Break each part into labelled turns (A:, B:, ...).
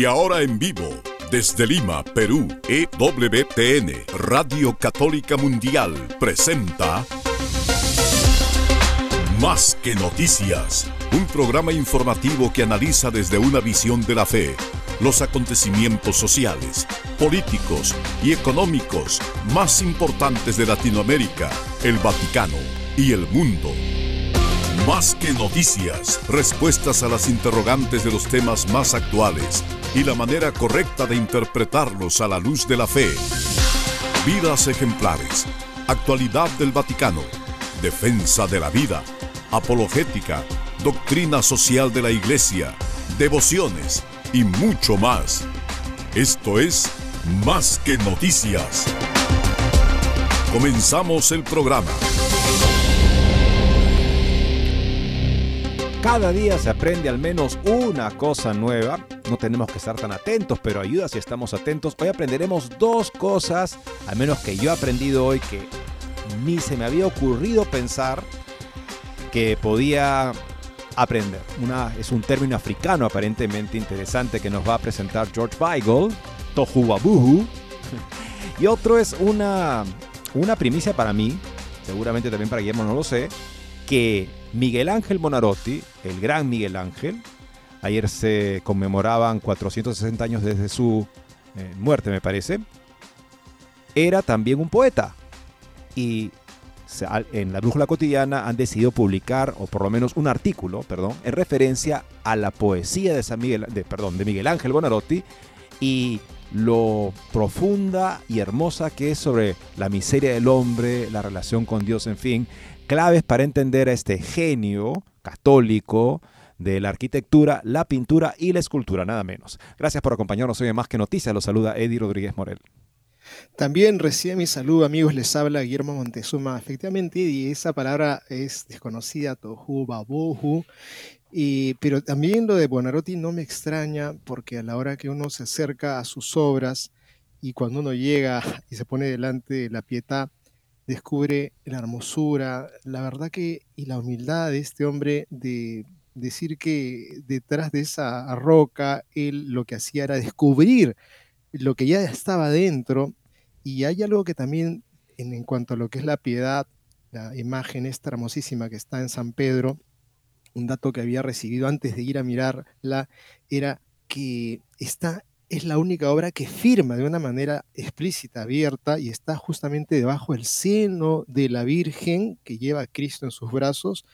A: Y ahora en vivo, desde Lima, Perú, EWTN, Radio Católica Mundial, presenta Más que Noticias, un programa informativo que analiza desde una visión de la fe los acontecimientos sociales, políticos y económicos más importantes de Latinoamérica, el Vaticano y el mundo. Más que noticias, respuestas a las interrogantes de los temas más actuales y la manera correcta de interpretarlos a la luz de la fe. Vidas ejemplares, actualidad del Vaticano, defensa de la vida, apologética, doctrina social de la Iglesia, devociones y mucho más. Esto es Más que Noticias. Comenzamos el programa.
B: Cada día se aprende al menos una cosa nueva. No tenemos que estar tan atentos, pero ayuda si estamos atentos. Hoy aprenderemos dos cosas, al menos que yo he aprendido hoy, que ni se me había ocurrido pensar que podía aprender. Una, es un término africano aparentemente interesante que nos va a presentar George Weigel, Tohu Wabuhu. Y otro es una, una primicia para mí, seguramente también para Guillermo, no lo sé, que Miguel Ángel Bonarotti, el gran Miguel Ángel, ayer se conmemoraban 460 años desde su eh, muerte, me parece, era también un poeta. Y en la Brújula Cotidiana han decidido publicar, o por lo menos un artículo, perdón, en referencia a la poesía de, San Miguel, de, perdón, de Miguel Ángel Bonarotti y lo profunda y hermosa que es sobre la miseria del hombre, la relación con Dios, en fin, claves para entender a este genio católico de la arquitectura, la pintura y la escultura, nada menos. Gracias por acompañarnos hoy en Más que Noticias. Los saluda Eddie Rodríguez Morel.
C: También recibe mi saludo, amigos. Les habla Guillermo Montezuma. Efectivamente, y esa palabra es desconocida, tohu, babohu. Y, pero también lo de Bonarotti no me extraña porque a la hora que uno se acerca a sus obras y cuando uno llega y se pone delante de la pietad, descubre la hermosura, la verdad que y la humildad de este hombre de decir que detrás de esa roca él lo que hacía era descubrir lo que ya estaba dentro y hay algo que también en, cuanto a lo que es la piedad, la imagen esta hermosísima que está en San Pedro, un dato que había recibido antes de ir a mirarla era que está es la única obra que firma de una manera explícita, abierta, y está justamente debajo del seno de la Virgen que lleva a Cristo en sus brazos,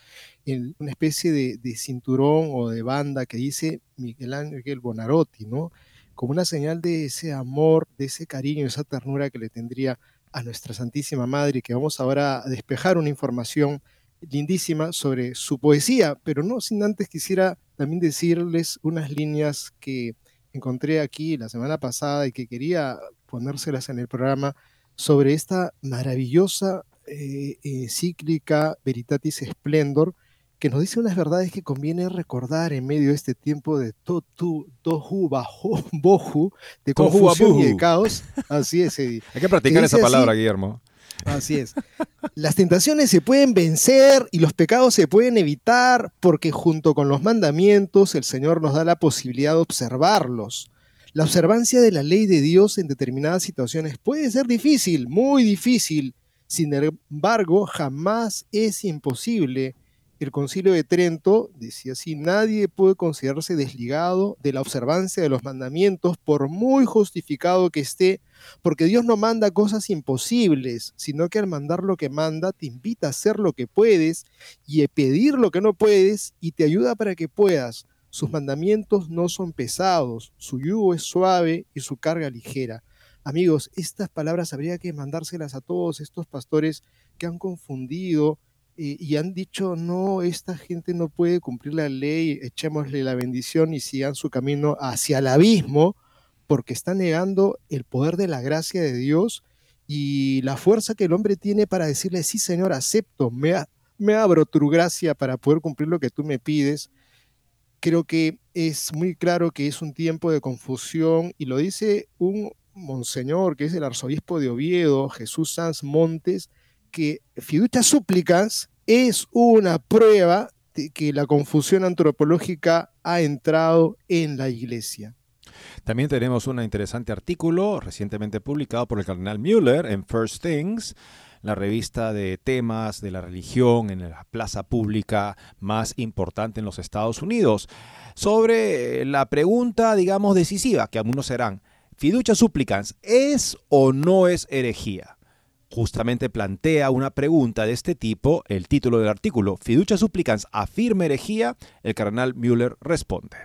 C: en una especie de, cinturón o de banda que dice Miguel Ángel Bonarotti, ¿no? Como una señal de ese amor, de ese cariño, esa ternura que le tendría a nuestra Santísima Madre, que vamos ahora a despejar una información lindísima sobre su poesía, pero no sin antes quisiera también decirles unas líneas que encontré aquí la semana pasada y que quería ponérselas en el programa sobre esta maravillosa eh, cíclica Veritatis Splendor, que nos dice unas verdades que conviene recordar en medio de este tiempo de tohu, bohu, de confusión y de caos. Así es, Eddie.
B: Hay que practicar esa palabra, Guillermo.
C: Así es. Las tentaciones se pueden vencer y los pecados se pueden evitar porque junto con los mandamientos el Señor nos da la posibilidad de observarlos. La observancia de la ley de Dios en determinadas situaciones puede ser difícil, muy difícil. Sin embargo, jamás es imposible el concilio de Trento decía así, nadie puede considerarse desligado de la observancia de los mandamientos por muy justificado que esté, porque Dios no manda cosas imposibles, sino que al mandar lo que manda te invita a hacer lo que puedes y a pedir lo que no puedes y te ayuda para que puedas. Sus mandamientos no son pesados, su yugo es suave y su carga ligera. Amigos, estas palabras habría que mandárselas a todos estos pastores que han confundido y, han dicho, no, esta gente no puede cumplir la ley, echémosle la bendición y sigan su camino hacia el abismo, porque está negando el poder de la gracia de Dios y la fuerza que el hombre tiene para decirle, sí, Señor, acepto, me, me abro tu gracia para poder cumplir lo que tú me pides. Creo que es muy claro que es un tiempo de confusión y lo dice un monseñor que es el arzobispo de Oviedo, Jesús Sanz Montes, que fiducia súplicas es una prueba de que la confusión antropológica ha entrado en la iglesia.
B: También tenemos un interesante artículo recientemente publicado por el cardenal Mueller en First Things, la revista de temas de la religión en la plaza pública más importante en los Estados Unidos, sobre la pregunta, digamos, decisiva, que algunos serán, fiducia supplicans, ¿es o no es herejía? Justamente plantea una pregunta de este tipo, el título del artículo, Fiducia supplicans, ¿afirma herejía? El cardenal Müller responde.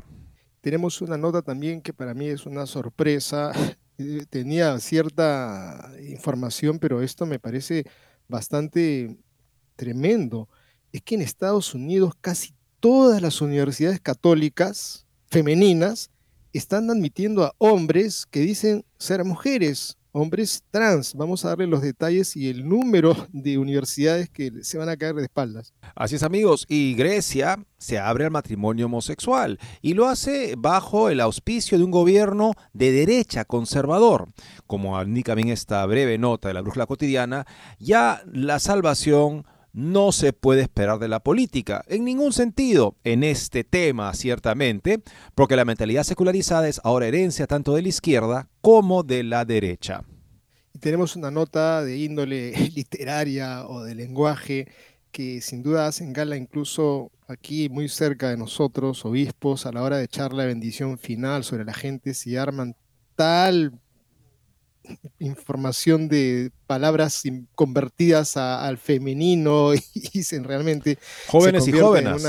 C: Tenemos una nota también que para mí es una sorpresa. Eh, tenía cierta información, pero esto me parece bastante tremendo. Es que en Estados Unidos casi todas las universidades católicas femeninas están admitiendo a hombres que dicen ser mujeres hombres trans. Vamos a darle los detalles y el número de universidades que se van a caer de espaldas.
B: Así es amigos, y Grecia se abre al matrimonio homosexual y lo hace bajo el auspicio de un gobierno de derecha conservador. Como indica bien esta breve nota de la brújula cotidiana, ya la salvación no se puede esperar de la política, en ningún sentido, en este tema ciertamente, porque la mentalidad secularizada es ahora herencia tanto de la izquierda como de la derecha.
C: Y tenemos una nota de índole literaria o de lenguaje que sin duda hacen gala incluso aquí muy cerca de nosotros, obispos, a la hora de echar la bendición final sobre la gente, si arman tal información de palabras convertidas al femenino y dicen realmente...
B: Jóvenes y jóvenes.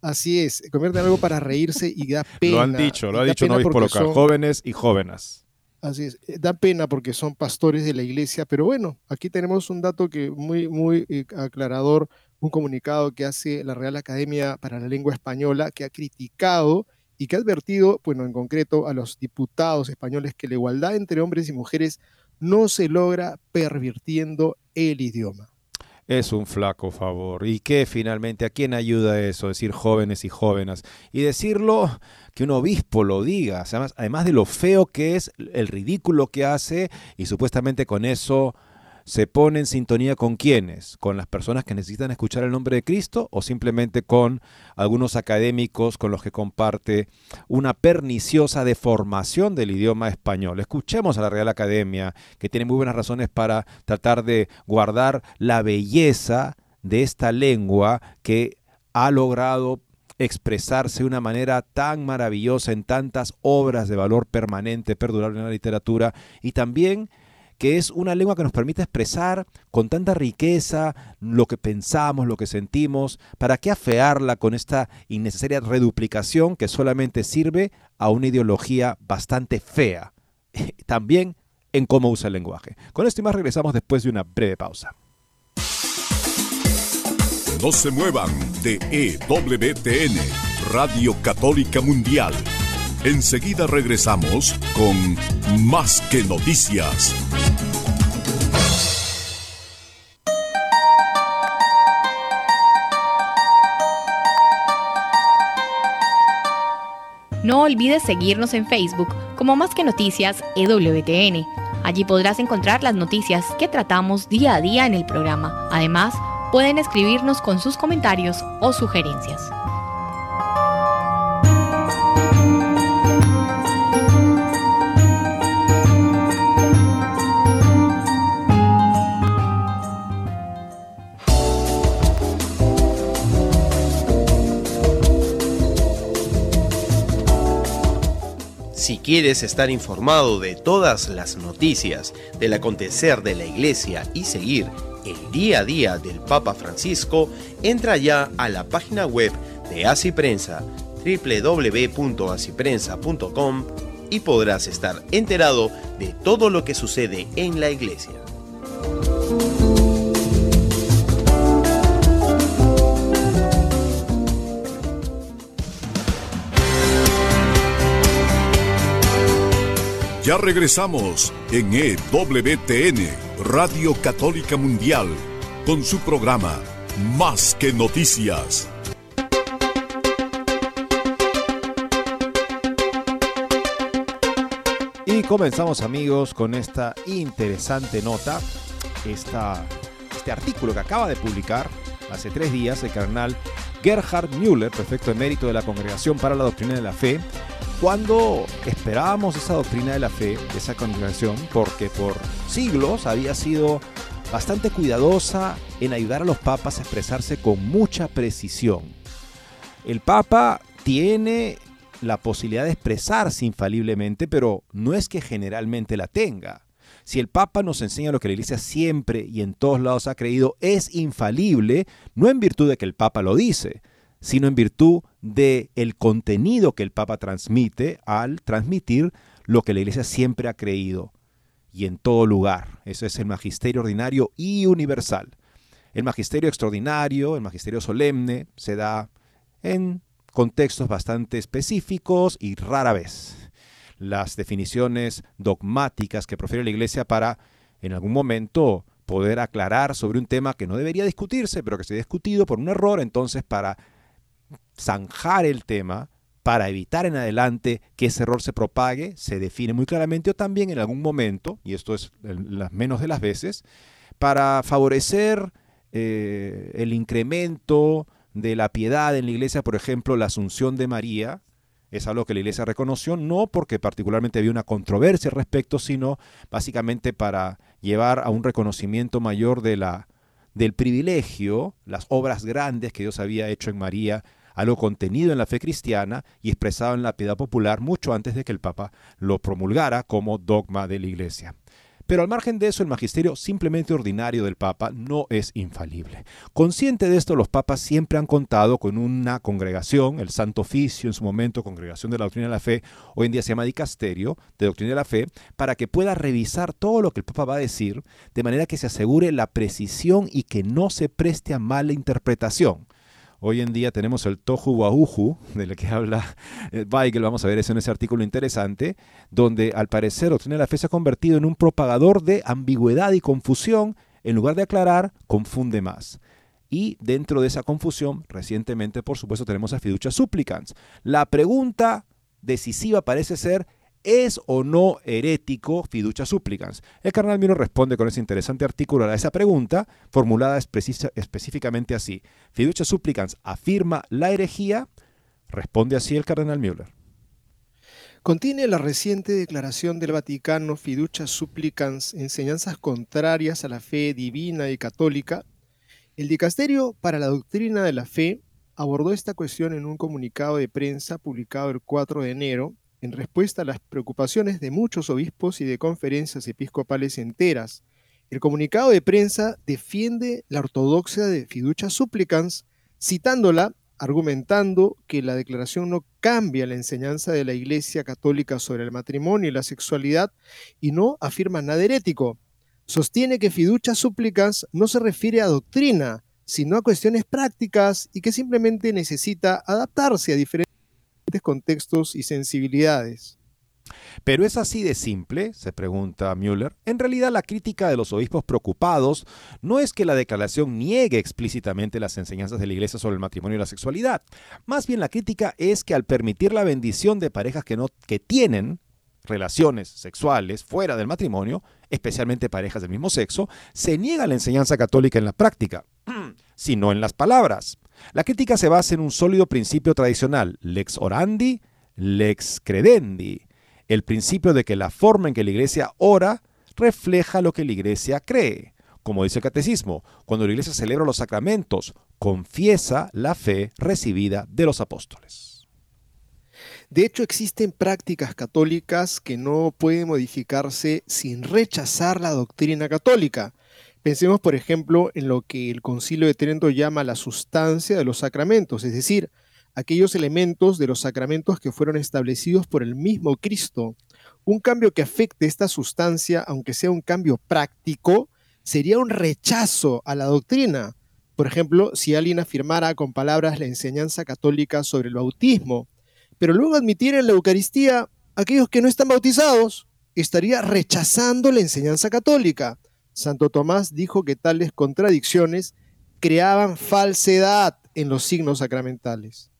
C: así es, convierten en algo para reírse y da pena.
B: Lo han dicho, lo ha dicho local, jóvenes y jóvenes.
C: Así es, eh, da pena porque son pastores de la iglesia, pero bueno, aquí tenemos un dato que muy, muy eh, aclarador, un comunicado que hace la Real Academia para la Lengua Española, que ha criticado y que ha advertido, bueno, en concreto a los diputados españoles que la igualdad entre hombres y mujeres no se logra pervirtiendo el idioma.
B: Es un flaco favor. ¿Y qué finalmente? ¿A quién ayuda eso? Decir jóvenes y jóvenes. Y decirlo, que un obispo lo diga. Además de lo feo que es, el ridículo que hace, y supuestamente con eso se pone en sintonía con quiénes, con las personas que necesitan escuchar el nombre de Cristo o simplemente con algunos académicos con los que comparte una perniciosa deformación del idioma español. Escuchemos a la Real Academia, que tiene muy buenas razones para tratar de guardar la belleza de esta lengua que ha logrado expresarse de una manera tan maravillosa en tantas obras de valor permanente, perdurable en la literatura y también que es una lengua que nos permite expresar con tanta riqueza lo que pensamos, lo que sentimos, ¿para qué afearla con esta innecesaria reduplicación que solamente sirve a una ideología bastante fea? También en cómo usa el lenguaje. Con esto y más regresamos después de una breve pausa.
A: No se muevan de EWTN, Radio Católica Mundial Enseguida regresamos con Más que Noticias.
D: No olvides seguirnos en Facebook como Más que Noticias EWTN. Allí podrás encontrar las noticias que tratamos día a día en el programa. Además, pueden escribirnos con sus comentarios o sugerencias.
E: Quieres estar informado de todas las noticias del acontecer de la iglesia y seguir el día a día del Papa Francisco, entra ya a la página web de Así Prensa y podrás estar enterado de todo lo que sucede en la iglesia.
A: Ya regresamos en EWTN, Radio Católica Mundial, con su programa Más que Noticias.
B: Y comenzamos amigos con esta interesante nota, esta, este artículo que acaba de publicar hace tres días el carnal Gerhard Müller, prefecto emérito de la Congregación para la Doctrina de la Fe, cuando esperábamos esa doctrina de la fe, esa congregación, porque por siglos había sido bastante cuidadosa en ayudar a los papas a expresarse con mucha precisión. El papa tiene la posibilidad de expresarse infaliblemente, pero no es que generalmente la tenga. Si el Papa nos enseña lo que la Iglesia siempre y en todos lados ha creído, es infalible, no en virtud de que el Papa lo dice, sino en virtud del el contenido que el Papa transmite al transmitir lo que la Iglesia siempre ha creído y en todo lugar. Eso es el magisterio ordinario y universal. El magisterio extraordinario, el magisterio solemne, se da en contextos bastante específicos y rara vez las definiciones dogmáticas que profiere la Iglesia para en algún momento poder aclarar sobre un tema que no debería discutirse, pero que se ha discutido por un error, entonces para zanjar el tema, para evitar en adelante que ese error se propague, se define muy claramente o también en algún momento, y esto es las menos de las veces, para favorecer eh, el incremento de la piedad en la iglesia, por ejemplo, la asunción de María, es algo que la iglesia reconoció, no porque particularmente había una controversia al respecto, sino básicamente para llevar a un reconocimiento mayor de la, del privilegio, las obras grandes que Dios había hecho en María, algo contenido en la fe cristiana y expresado en la piedad popular mucho antes de que el Papa lo promulgara como dogma de la iglesia. Pero al margen de eso, el magisterio simplemente ordinario del Papa no es infalible. Consciente de esto, los papas siempre han contado con una congregación, el Santo Oficio en su momento, Congregación de la Doctrina de la Fe, hoy en día se llama Dicasterio de Doctrina de la Fe, para que pueda revisar todo lo que el Papa va a decir, de manera que se asegure la precisión y que no se preste a mala interpretación. Hoy en día tenemos el tohu wahuhu, del que habla eh, Weigel, vamos a ver eso en ese artículo interesante, donde al parecer de la Fe se ha convertido en un propagador de ambigüedad y confusión, en lugar de aclarar, confunde más. Y dentro de esa confusión, recientemente, por supuesto, tenemos a fiducia supplicans. La pregunta decisiva parece ser, ¿Es o no herético fiducia supplicans? El cardenal Miro responde con ese interesante artículo a esa pregunta, formulada específicamente así. ¿Fiducia supplicans afirma la herejía? Responde así el cardenal Müller.
C: Contiene la reciente declaración del Vaticano Fiducia Supplicans enseñanzas contrarias a la fe divina y católica. El Dicasterio para la Doctrina de la Fe abordó esta cuestión en un comunicado de prensa publicado el 4 de enero en respuesta a las preocupaciones de muchos obispos y de conferencias episcopales enteras. El comunicado de prensa defiende la ortodoxia de fiducia supplicans, citándola, argumentando que la declaración no cambia la enseñanza de la Iglesia católica sobre el matrimonio y la sexualidad y no afirma nada herético. Sostiene que fiducia supplicans no se refiere a doctrina, sino a cuestiones prácticas y que simplemente necesita adaptarse a diferentes contextos y sensibilidades.
B: Pero es así de simple, se pregunta Müller. En realidad la crítica de los obispos preocupados no es que la declaración niegue explícitamente las enseñanzas de la Iglesia sobre el matrimonio y la sexualidad. Más bien la crítica es que al permitir la bendición de parejas que, no, que tienen relaciones sexuales fuera del matrimonio, especialmente parejas del mismo sexo, se niega la enseñanza católica en la práctica, sino en las palabras. La crítica se basa en un sólido principio tradicional, lex orandi, lex credendi, el principio de que la forma en que la iglesia ora refleja lo que la iglesia cree. Como dice el catecismo, cuando la iglesia celebra los sacramentos, confiesa la fe recibida de los apóstoles.
C: De hecho, existen prácticas católicas que no pueden modificarse sin rechazar la doctrina católica. Pensemos, por ejemplo, en lo que el Concilio de Trento llama la sustancia de los sacramentos, es decir, aquellos elementos de los sacramentos que fueron establecidos por el mismo Cristo. Un cambio que afecte esta sustancia, aunque sea un cambio práctico, sería un rechazo a la doctrina. Por ejemplo, si alguien afirmara con palabras la enseñanza católica sobre el bautismo, pero luego admitiera en la Eucaristía aquellos que no están bautizados, estaría rechazando la enseñanza católica. Santo Tomás dijo que tales contradicciones creaban falsedad en los signos sacramentales.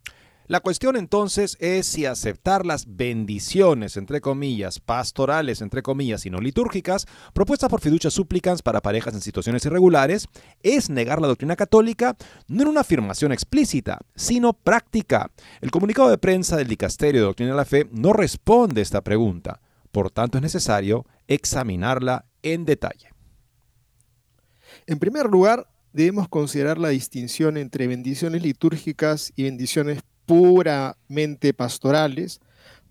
B: La cuestión entonces es si aceptar las bendiciones, entre comillas, pastorales, entre comillas, y no litúrgicas, propuestas por fiducia supplicans para parejas en situaciones irregulares, es negar la doctrina católica, no en una afirmación explícita, sino práctica. El comunicado de prensa del Dicasterio de Doctrina de la Fe no responde a esta pregunta, por tanto es necesario examinarla en detalle.
C: En primer lugar, debemos considerar la distinción entre bendiciones litúrgicas y bendiciones puramente pastorales,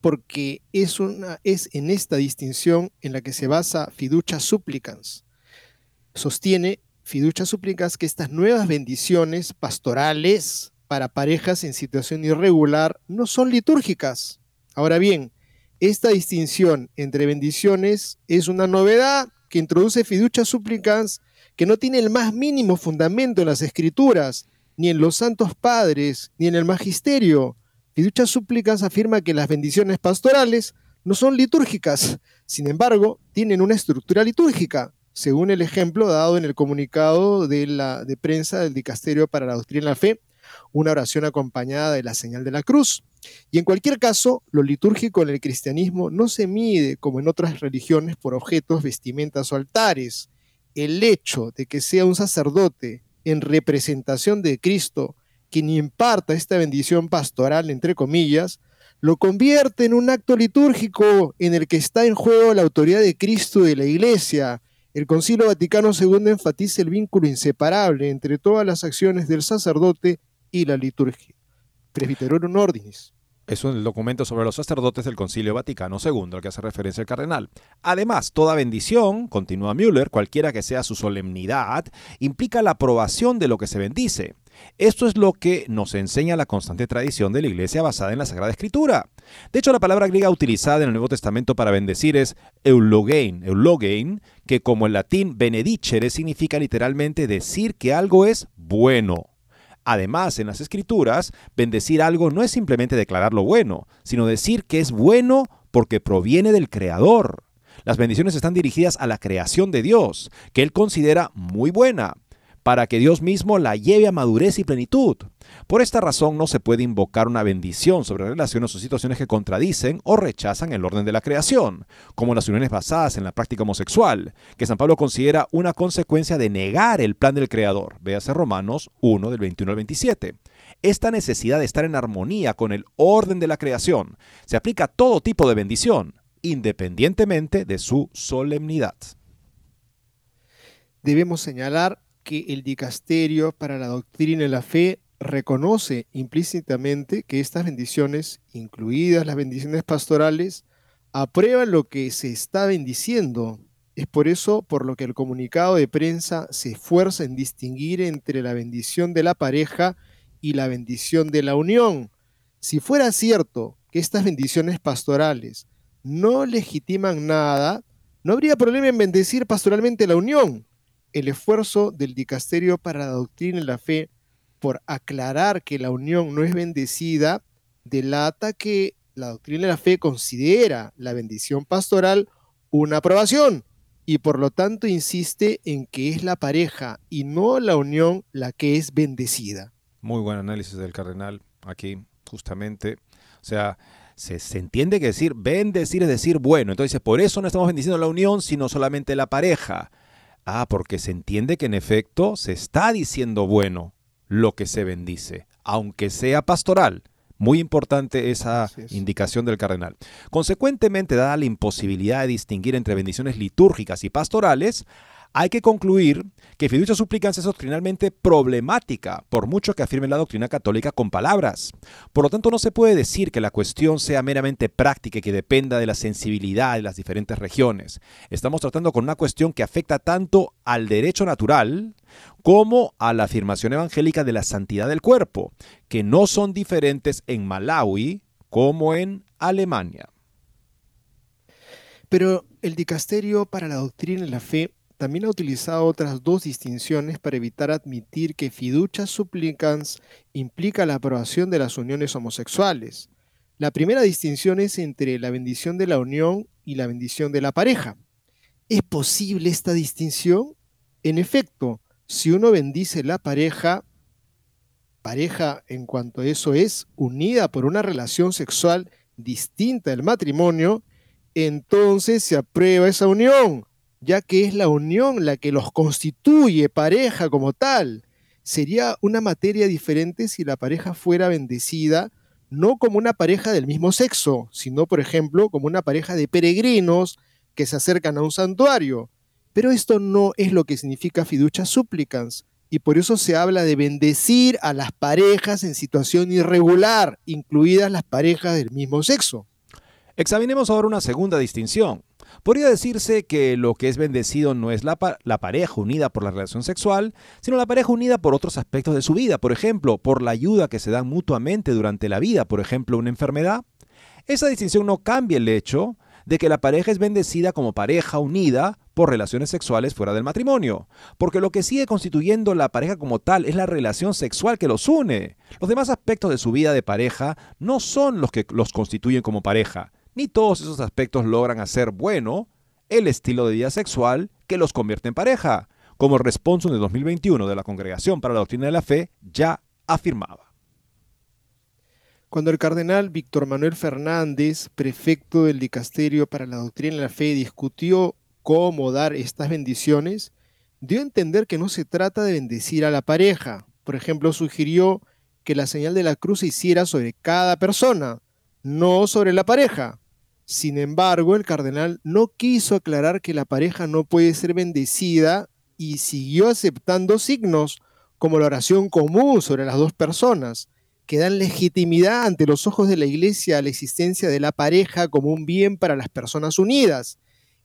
C: porque es, en esta distinción en la que se basa Fiducia Supplicans. Sostiene Fiducia Supplicans que estas nuevas bendiciones pastorales para parejas en situación irregular no son litúrgicas. Ahora bien, esta distinción entre bendiciones es una novedad que introduce Fiducia Supplicans que no tiene el más mínimo fundamento en las escrituras ni en los santos padres, ni en el magisterio. Fiducia Súplicas afirma que las bendiciones pastorales no son litúrgicas, sin embargo, tienen una estructura litúrgica, según el ejemplo dado en el comunicado de, la, de prensa del Dicasterio para la Doctrina de la Fe, una oración acompañada de la señal de la cruz. Y en cualquier caso, lo litúrgico en el cristianismo no se mide, como en otras religiones, por objetos, vestimentas o altares. El hecho de que sea un sacerdote en representación de Cristo, quien imparta esta bendición pastoral, entre comillas, lo convierte en un acto litúrgico en el que está en juego la autoridad de Cristo y de la Iglesia. El Concilio Vaticano II enfatiza el vínculo inseparable entre todas las acciones del sacerdote y la liturgia. Presbiterorum Ordinis.
B: Es el documento sobre los sacerdotes del Concilio Vaticano II, al que hace referencia el cardenal. Además, toda bendición, continúa Müller, cualquiera que sea su solemnidad, implica la aprobación de lo que se bendice. Esto es lo que nos enseña la constante tradición de la Iglesia basada en la Sagrada Escritura. De hecho, la palabra griega utilizada en el Nuevo Testamento para bendecir es eulogein, eulogein, que como en latín benedicere significa literalmente decir que algo es bueno. Además, en las escrituras, bendecir algo no es simplemente declararlo bueno, sino decir que es bueno porque proviene del Creador. Las bendiciones están dirigidas a la creación de Dios, que Él considera muy buena, para que Dios mismo la lleve a madurez y plenitud. Por esta razón no se puede invocar una bendición sobre relaciones o situaciones que contradicen o rechazan el orden de la creación, como las uniones basadas en la práctica homosexual, que San Pablo considera una consecuencia de negar el plan del Creador. Véase Romanos 1 del 21 al 27. Esta necesidad de estar en armonía con el orden de la creación se aplica a todo tipo de bendición, independientemente de su solemnidad.
C: Debemos señalar que el dicasterio para la doctrina y la fe reconoce implícitamente que estas bendiciones, incluidas las bendiciones pastorales, aprueban lo que se está bendiciendo. Es por eso por lo que el comunicado de prensa se esfuerza en distinguir entre la bendición de la pareja y la bendición de la unión. Si fuera cierto que estas bendiciones pastorales no legitiman nada, no habría problema en bendecir pastoralmente la unión, el esfuerzo del dicasterio para la doctrina y la fe por aclarar que la unión no es bendecida delata que la doctrina y la fe considera la bendición pastoral una aprobación y por lo tanto insiste en que es la pareja y no la unión la que es bendecida.
B: Muy buen análisis del cardenal aquí, justamente. O sea, se, se, entiende que decir bendecir es decir bueno. Entonces, por eso no estamos bendiciendo la unión, sino solamente la pareja. Ah, porque se entiende que en efecto se está diciendo bueno lo que se bendice, aunque sea pastoral. Muy importante esa indicación del cardenal. Consecuentemente, dada la imposibilidad de distinguir entre bendiciones litúrgicas y pastorales, hay que concluir que fiducia supplicans es doctrinalmente problemática, por mucho que afirme la doctrina católica con palabras. Por lo tanto, no se puede decir que la cuestión sea meramente práctica y que dependa de la sensibilidad de las diferentes regiones. Estamos tratando con una cuestión que afecta tanto al derecho natural como a la afirmación evangélica de la santidad del cuerpo, que no son diferentes en Malawi como en Alemania.
C: Pero el dicasterio para la doctrina y la fe también ha utilizado otras dos distinciones para evitar admitir que fiducia supplicans implica la aprobación de las uniones homosexuales. La primera distinción es entre la bendición de la unión y la bendición de la pareja. ¿Es posible esta distinción? En efecto, si uno bendice la pareja, pareja en cuanto a eso es unida por una relación sexual distinta del matrimonio, entonces se aprueba esa unión, ya que es la unión la que los constituye pareja como tal. Sería una materia diferente si la pareja fuera bendecida no como una pareja del mismo sexo, sino, por ejemplo, como una pareja de peregrinos que se acercan a un santuario. Pero esto no es lo que significa fiducia supplicans, y por eso se habla de bendecir a las parejas en situación irregular, incluidas las parejas del mismo sexo.
B: Examinemos ahora una segunda distinción. Podría decirse que lo que es bendecido no es la, la, pareja unida por la relación sexual, sino la pareja unida por otros aspectos de su vida, por ejemplo, por la ayuda que se dan mutuamente durante la vida, por ejemplo, una enfermedad. Esa distinción no cambia el hecho de que la pareja es bendecida como pareja unida por relaciones sexuales fuera del matrimonio, porque lo que sigue constituyendo la pareja como tal es la relación sexual que los une. Los demás aspectos de su vida de pareja no son los que los constituyen como pareja, ni todos esos aspectos logran hacer bueno el estilo de vida sexual que los convierte en pareja, como el Responsum de 2021 de la Congregación para la Doctrina de la Fe ya afirmaba.
C: Cuando el cardenal Víctor Manuel Fernández, prefecto del Dicasterio para la Doctrina de la Fe, discutió cómo dar estas bendiciones, dio a entender que no se trata de bendecir a la pareja. Por ejemplo, sugirió que la señal de la cruz se hiciera sobre cada persona, no sobre la pareja. Sin embargo, el cardenal no quiso aclarar que la pareja no puede ser bendecida y siguió aceptando signos como la oración común sobre las dos personas, que dan legitimidad ante los ojos de la Iglesia a la existencia de la pareja como un bien para las personas unidas.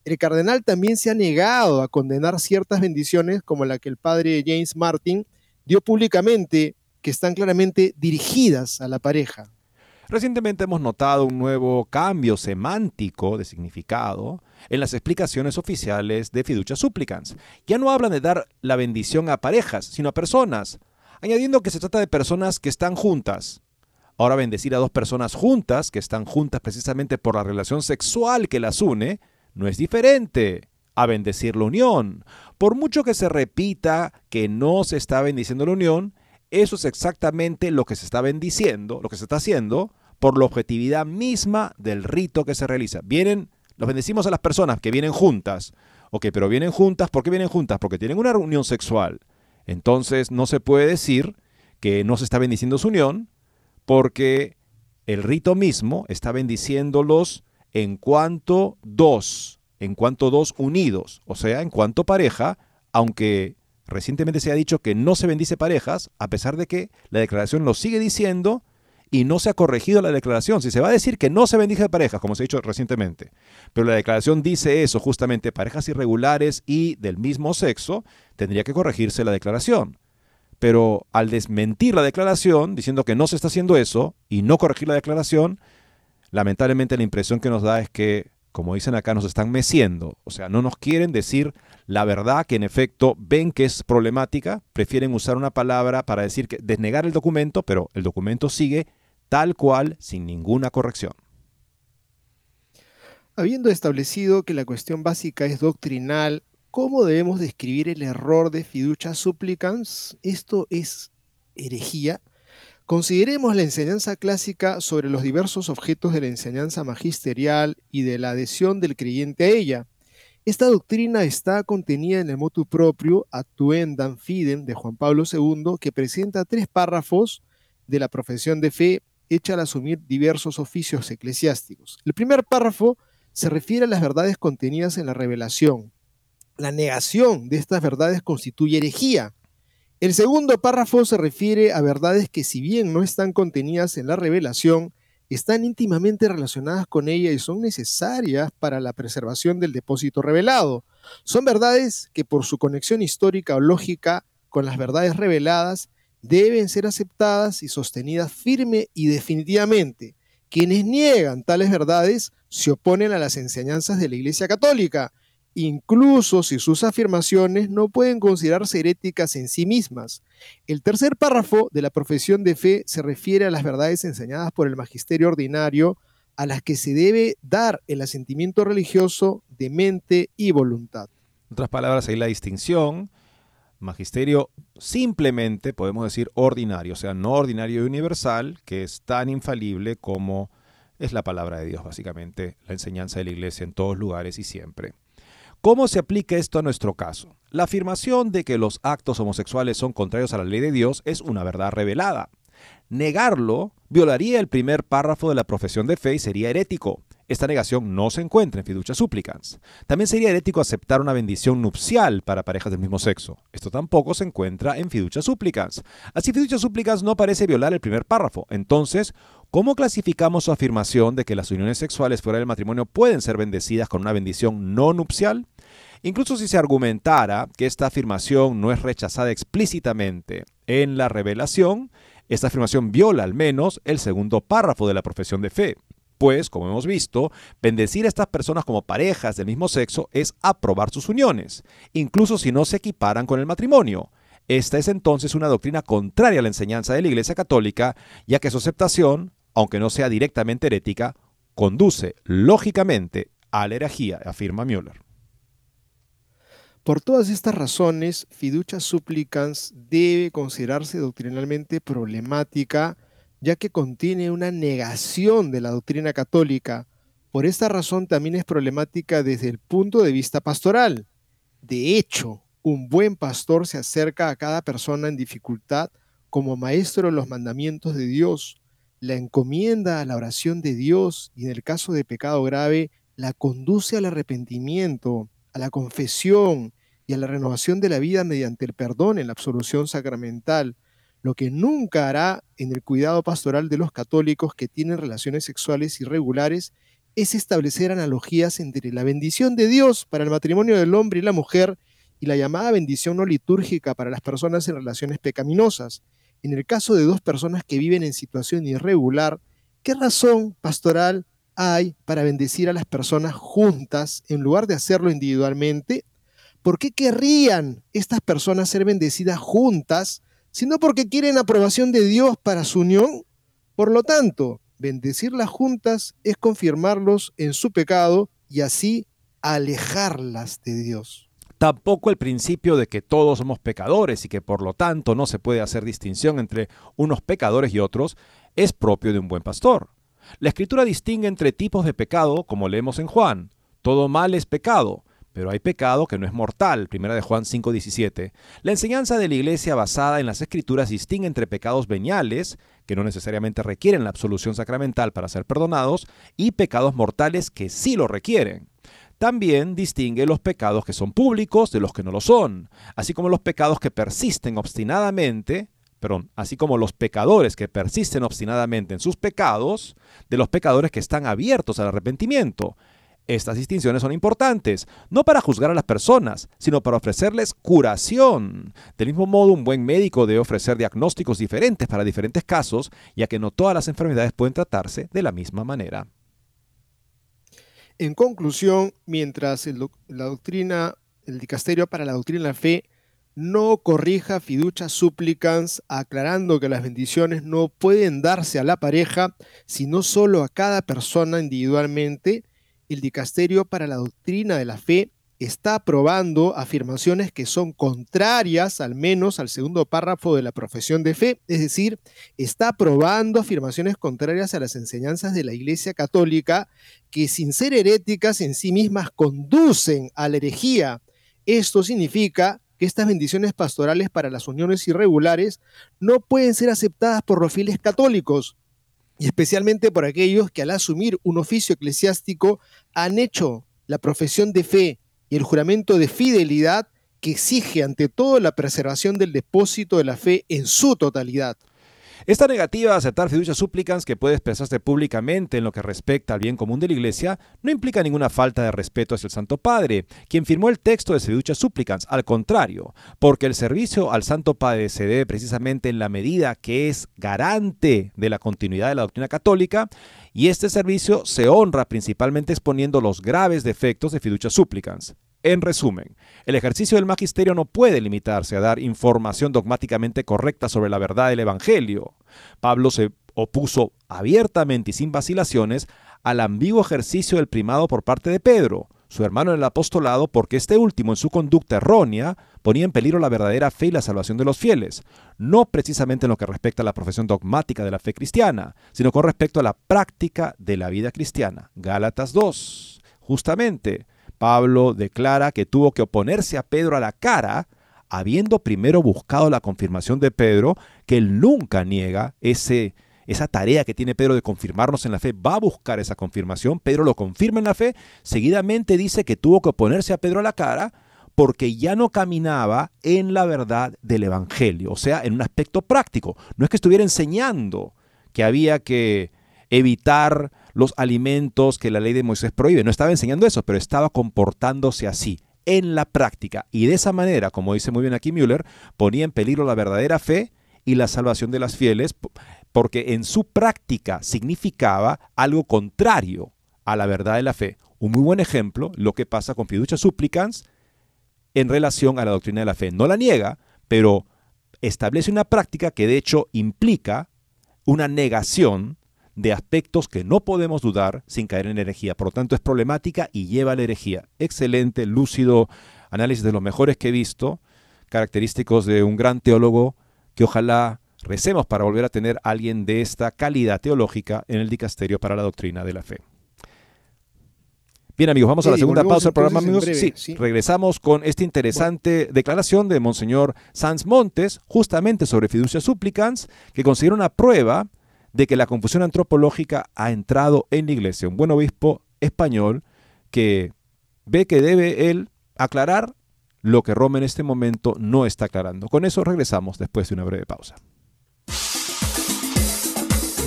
C: El cardenal también se ha negado a condenar ciertas bendiciones como la que el padre James Martin dio públicamente, que están claramente dirigidas a la pareja.
B: Recientemente hemos notado un nuevo cambio semántico de significado en las explicaciones oficiales de fiducia supplicans. Ya no hablan de dar la bendición a parejas, sino a personas, añadiendo que se trata de personas que están juntas. Ahora bendecir a dos personas juntas, que están juntas precisamente por la relación sexual que las une, no es diferente a bendecir la unión. Por mucho que se repita que no se está bendiciendo la unión, eso es exactamente lo que se está bendiciendo, lo que se está haciendo, por la objetividad misma del rito que se realiza. Vienen, los bendecimos a las personas que vienen juntas. Ok, pero vienen juntas, ¿por qué vienen juntas? Porque tienen una reunión sexual. Entonces no se puede decir que no se está bendiciendo su unión porque el rito mismo está bendiciéndolos en cuanto dos, en cuanto dos unidos, o sea, en cuanto pareja, aunque recientemente se ha dicho que no se bendice parejas, a pesar de que la declaración lo sigue diciendo y no se ha corregido la declaración. Si se va a decir que no se bendice parejas, como se ha dicho recientemente, pero la declaración dice eso, justamente parejas irregulares y del mismo sexo, tendría que corregirse la declaración. Pero al desmentir la declaración, diciendo que no se está haciendo eso y no corregir la declaración, lamentablemente la impresión que nos da es que, como dicen acá, nos están meciendo. O sea, no nos quieren decir la verdad que en efecto ven que es problemática, prefieren usar una palabra para decir que desnegar el documento, pero el documento sigue tal cual, sin ninguna corrección.
C: Habiendo establecido que la cuestión básica es doctrinal, ¿cómo debemos describir el error de fiducia supplicans? Esto es herejía. Consideremos la enseñanza clásica sobre los diversos objetos de la enseñanza magisterial y de la adhesión del creyente a ella. Esta doctrina está contenida en el motu propio Atuendam Fidem de Juan Pablo II, que presenta tres párrafos de la profesión de fe hecha al asumir diversos oficios eclesiásticos. El primer párrafo se refiere a las verdades contenidas en la revelación. La negación de estas verdades constituye herejía. El segundo párrafo se refiere a verdades que si bien no están contenidas en la revelación, están íntimamente relacionadas con ella y son necesarias para la preservación del depósito revelado. Son verdades que por su conexión histórica o lógica con las verdades reveladas deben ser aceptadas y sostenidas firme y definitivamente. Quienes niegan tales verdades se oponen a las enseñanzas de la Iglesia Católica incluso si sus afirmaciones no pueden considerarse heréticas en sí mismas. El tercer párrafo de la profesión de fe se refiere a las verdades enseñadas por el magisterio ordinario a las que se debe dar el asentimiento religioso de mente y voluntad.
B: En otras palabras, hay la distinción magisterio simplemente, podemos decir, ordinario, o sea, no ordinario y universal, que es tan infalible como es la palabra de Dios, básicamente, la enseñanza de la iglesia en todos lugares y siempre. ¿Cómo se aplica esto a nuestro caso? La afirmación de que los actos homosexuales son contrarios a la ley de Dios es una verdad revelada. Negarlo violaría el primer párrafo de la profesión de fe y sería herético. Esta negación no se encuentra en fiducia supplicans. También sería herético aceptar una bendición nupcial para parejas del mismo sexo. Esto tampoco se encuentra en fiducia supplicans. Así fiducia supplicans no parece violar el primer párrafo. Entonces, ¿cómo clasificamos su afirmación de que las uniones sexuales fuera del matrimonio pueden ser bendecidas con una bendición no nupcial? Incluso si se argumentara que esta afirmación no es rechazada explícitamente en la revelación, esta afirmación viola al menos el segundo párrafo de la profesión de fe. Pues, como hemos visto, bendecir a estas personas como parejas del mismo sexo es aprobar sus uniones, incluso si no se equiparan con el matrimonio. Esta es entonces una doctrina contraria a la enseñanza de la Iglesia Católica, ya que su aceptación, aunque no sea directamente herética, conduce lógicamente a la herejía, afirma Müller.
C: Por todas estas razones, fiducia supplicans debe considerarse doctrinalmente problemática ya que contiene una negación de la doctrina católica. Por esta razón también es problemática desde el punto de vista pastoral. De hecho, un buen pastor se acerca a cada persona en dificultad como maestro de los mandamientos de Dios, la encomienda a la oración de Dios y en el caso de pecado grave, la conduce al arrepentimiento, a la confesión y a la renovación de la vida mediante el perdón en la absolución sacramental lo que nunca hará en el cuidado pastoral de los católicos que tienen relaciones sexuales irregulares es establecer analogías entre la bendición de Dios para el matrimonio del hombre y la mujer y la llamada bendición no litúrgica para las personas en relaciones pecaminosas. En el caso de dos personas que viven en situación irregular, ¿qué razón pastoral hay para bendecir a las personas juntas en lugar de hacerlo individualmente? ¿Por qué querrían estas personas ser bendecidas juntas sino porque quieren aprobación de Dios para su unión. Por lo tanto, bendecirlas juntas es confirmarlos en su pecado y así alejarlas de Dios.
B: Tampoco el principio de que todos somos pecadores y que por lo tanto no se puede hacer distinción entre unos pecadores y otros es propio de un buen pastor. La escritura distingue entre tipos de pecado, como leemos en Juan. Todo mal es pecado, pero hay pecado que no es mortal, primera de Juan 5:17. La enseñanza de la iglesia basada en las escrituras distingue entre pecados veniales, que no necesariamente requieren la absolución sacramental para ser perdonados, y pecados mortales que sí lo requieren. También distingue los pecados que son públicos de los que no lo son, así como los pecados que persisten obstinadamente, perdón, así como los pecadores que persisten obstinadamente en sus pecados, de los pecadores que están abiertos al arrepentimiento. Estas distinciones son importantes, no para juzgar a las personas, sino para ofrecerles curación. Del mismo modo, un buen médico debe ofrecer diagnósticos diferentes para diferentes casos, ya que no todas las enfermedades pueden tratarse de la misma manera.
C: En conclusión, mientras la doctrina, el dicasterio para la doctrina de la fe no corrija fiducia supplicans, aclarando que las bendiciones no pueden darse a la pareja, sino solo a cada persona individualmente, el dicasterio para la doctrina de la fe está aprobando afirmaciones que son contrarias al menos al segundo párrafo de la profesión de fe, es decir, está aprobando afirmaciones contrarias a las enseñanzas de la Iglesia Católica que sin ser heréticas en sí mismas conducen a la herejía. Esto significa que estas bendiciones pastorales para las uniones irregulares no pueden ser aceptadas por los fieles católicos, y especialmente por aquellos que al asumir un oficio eclesiástico han hecho la profesión de fe y el juramento de fidelidad que exige ante todo la preservación del depósito de la fe en su totalidad.
B: Esta negativa a aceptar fiducia súplicas que puede expresarse públicamente en lo que respecta al bien común de la Iglesia no implica ninguna falta de respeto hacia el Santo Padre, quien firmó el texto de fiducia súplicas, al contrario, porque el servicio al Santo Padre se debe precisamente en la medida que es garante de la continuidad de la doctrina católica y este servicio se honra principalmente exponiendo los graves defectos de fiducia súplicas. En resumen, el ejercicio del magisterio no puede limitarse a dar información dogmáticamente correcta sobre la verdad del Evangelio. Pablo se opuso abiertamente y sin vacilaciones al ambiguo ejercicio del primado por parte de Pedro. su hermano en el apostolado, porque este último en su conducta errónea ponía en peligro la verdadera fe y la salvación de los fieles, no precisamente en lo que respecta a la profesión dogmática de la fe cristiana, sino con respecto a la práctica de la vida cristiana. Gálatas 2. Justamente, Pablo declara que tuvo que oponerse a Pedro a la cara, habiendo primero buscado la confirmación de Pedro, que él nunca niega ese esa tarea que tiene Pedro de confirmarnos en la fe, va a buscar esa confirmación, Pedro lo confirma en la fe, seguidamente dice que tuvo que oponerse a Pedro a la cara porque ya no caminaba en la verdad del Evangelio, o sea, en un aspecto práctico. No es que estuviera enseñando que había que evitar los alimentos que la ley de Moisés prohíbe, no estaba enseñando eso, pero estaba comportándose así en la práctica. Y de esa manera, como dice muy bien aquí Müller, ponía en peligro la verdadera fe y la salvación de las fieles, porque en su práctica significaba algo contrario a la verdad de la fe. Un muy buen ejemplo, lo que pasa con fiducia supplicans en relación a la doctrina de la fe. No la niega, pero establece una práctica que de hecho implica una negación de aspectos que no podemos dudar sin caer en herejía. Por lo tanto, es problemática y lleva a la herejía. Excelente, lúcido análisis de los mejores que he visto, característicos de un gran teólogo que ojalá Recemos para volver a tener a alguien de esta calidad teológica en el dicasterio para la doctrina de la fe. Bien amigos, vamos a la segunda pausa del programa amigos. sí, regresamos con esta interesante declaración de Monseñor Sanz Montes, justamente sobre fiducia supplicans, que considera una prueba de que la confusión antropológica ha entrado en la iglesia. Un buen obispo español que ve que debe él aclarar lo que Roma en este momento no está aclarando. Con eso regresamos después de una breve pausa.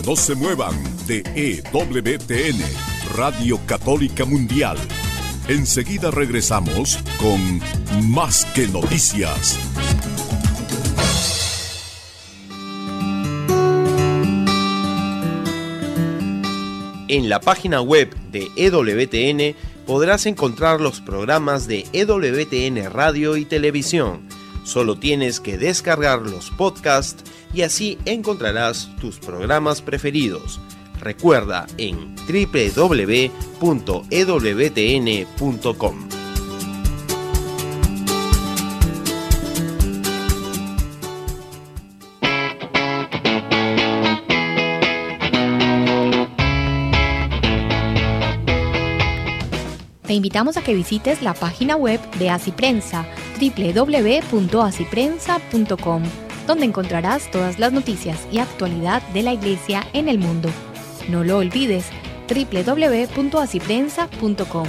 A: No se muevan de EWTN, Radio Católica Mundial. Enseguida regresamos con Más que Noticias.
E: En la página web de EWTN podrás encontrar los programas de EWTN Radio y Televisión. Solo tienes que descargar los podcasts y así encontrarás tus programas preferidos. Recuerda en www.ewtn.com.
D: Te invitamos a que visites la página web de Asiprensa www.asiprensa.com donde encontrarás todas las noticias y actualidad de la Iglesia en el mundo. No lo olvides, www.asiprensa.com.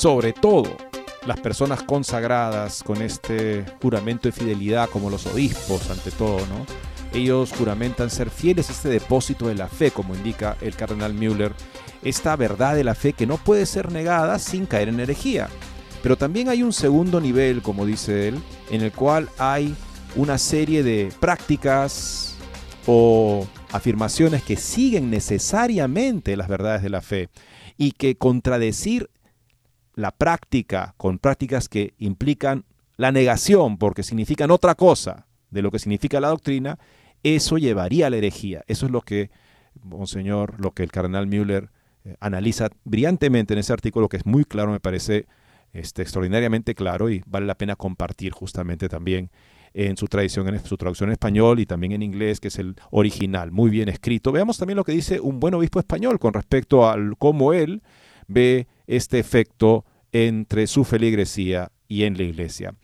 B: Sobre todo, las personas consagradas con este juramento de fidelidad, como los obispos, ante todo, ¿no? Ellos juramentan ser fieles a este depósito de la fe, como indica el cardenal Müller, esta verdad de la fe que no puede ser negada sin caer en herejía. Pero también hay un segundo nivel, como dice él, en el cual hay una serie de prácticas o afirmaciones que siguen necesariamente las verdades de la fe y que contradecir la práctica con prácticas que implican la negación, porque significan otra cosa de lo que significa la doctrina, eso llevaría a la herejía. Eso es lo que, Monseñor, lo que el cardenal Müller eh, analiza brillantemente en ese artículo, que es muy claro, me parece este, extraordinariamente claro y vale la pena compartir justamente también en su tradición, en su traducción en español y también en inglés, que es el original, muy bien escrito. Veamos también lo que dice un buen obispo español con respecto a cómo él ve este efecto entre su feligresía y en la iglesia.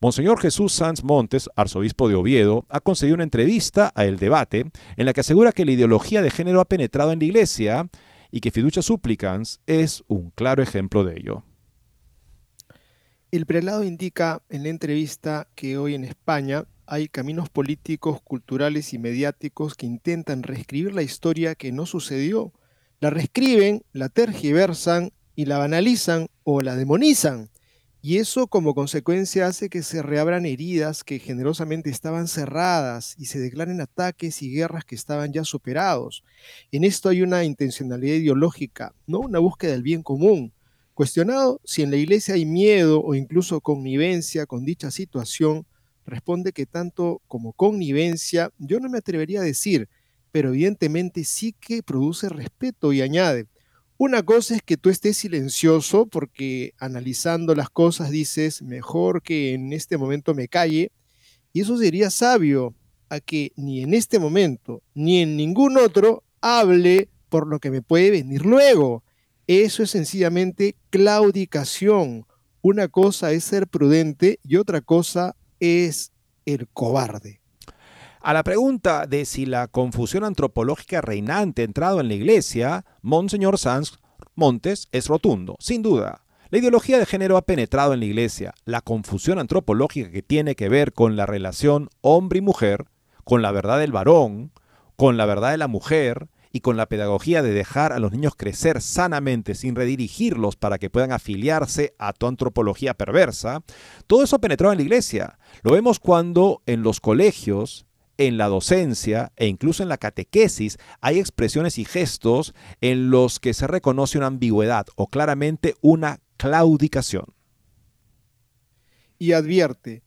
B: Monseñor Jesús Sanz Montes, arzobispo de Oviedo, ha concedido una entrevista a El Debate en la que asegura que la ideología de género ha penetrado en la iglesia y que Fiducia Supplicans es un claro ejemplo de ello.
C: El prelado indica en la entrevista que hoy en España hay caminos políticos, culturales y mediáticos que intentan reescribir la historia que no sucedió. La reescriben, la tergiversan y la banalizan o la demonizan. Y eso como consecuencia hace que se reabran heridas que generosamente estaban cerradas y se declaren ataques y guerras que estaban ya superados. En esto hay una intencionalidad ideológica, no una búsqueda del bien común. Cuestionado si en la iglesia hay miedo o incluso connivencia con dicha situación, responde que tanto como connivencia yo no me atrevería a decir, pero evidentemente sí que produce respeto y añade, una cosa es que tú estés silencioso porque analizando las cosas dices, mejor que en este momento me calle, y eso sería sabio a que ni en este momento ni en ningún otro hable por lo que me puede venir luego. Eso es sencillamente claudicación. Una cosa es ser prudente y otra cosa es el cobarde.
B: A la pregunta de si la confusión antropológica reinante ha entrado en la iglesia, Monseñor Sanz Montes es rotundo, sin duda. La ideología de género ha penetrado en la iglesia. La confusión antropológica que tiene que ver con la relación hombre y mujer, con la verdad del varón, con la verdad de la mujer y con la pedagogía de dejar a los niños crecer sanamente sin redirigirlos para que puedan afiliarse a tu antropología perversa, todo eso ha penetrado en la iglesia. Lo vemos cuando en los colegios en la docencia e incluso en la catequesis hay expresiones y gestos en los que se reconoce una ambigüedad o claramente una claudicación.
C: Y advierte,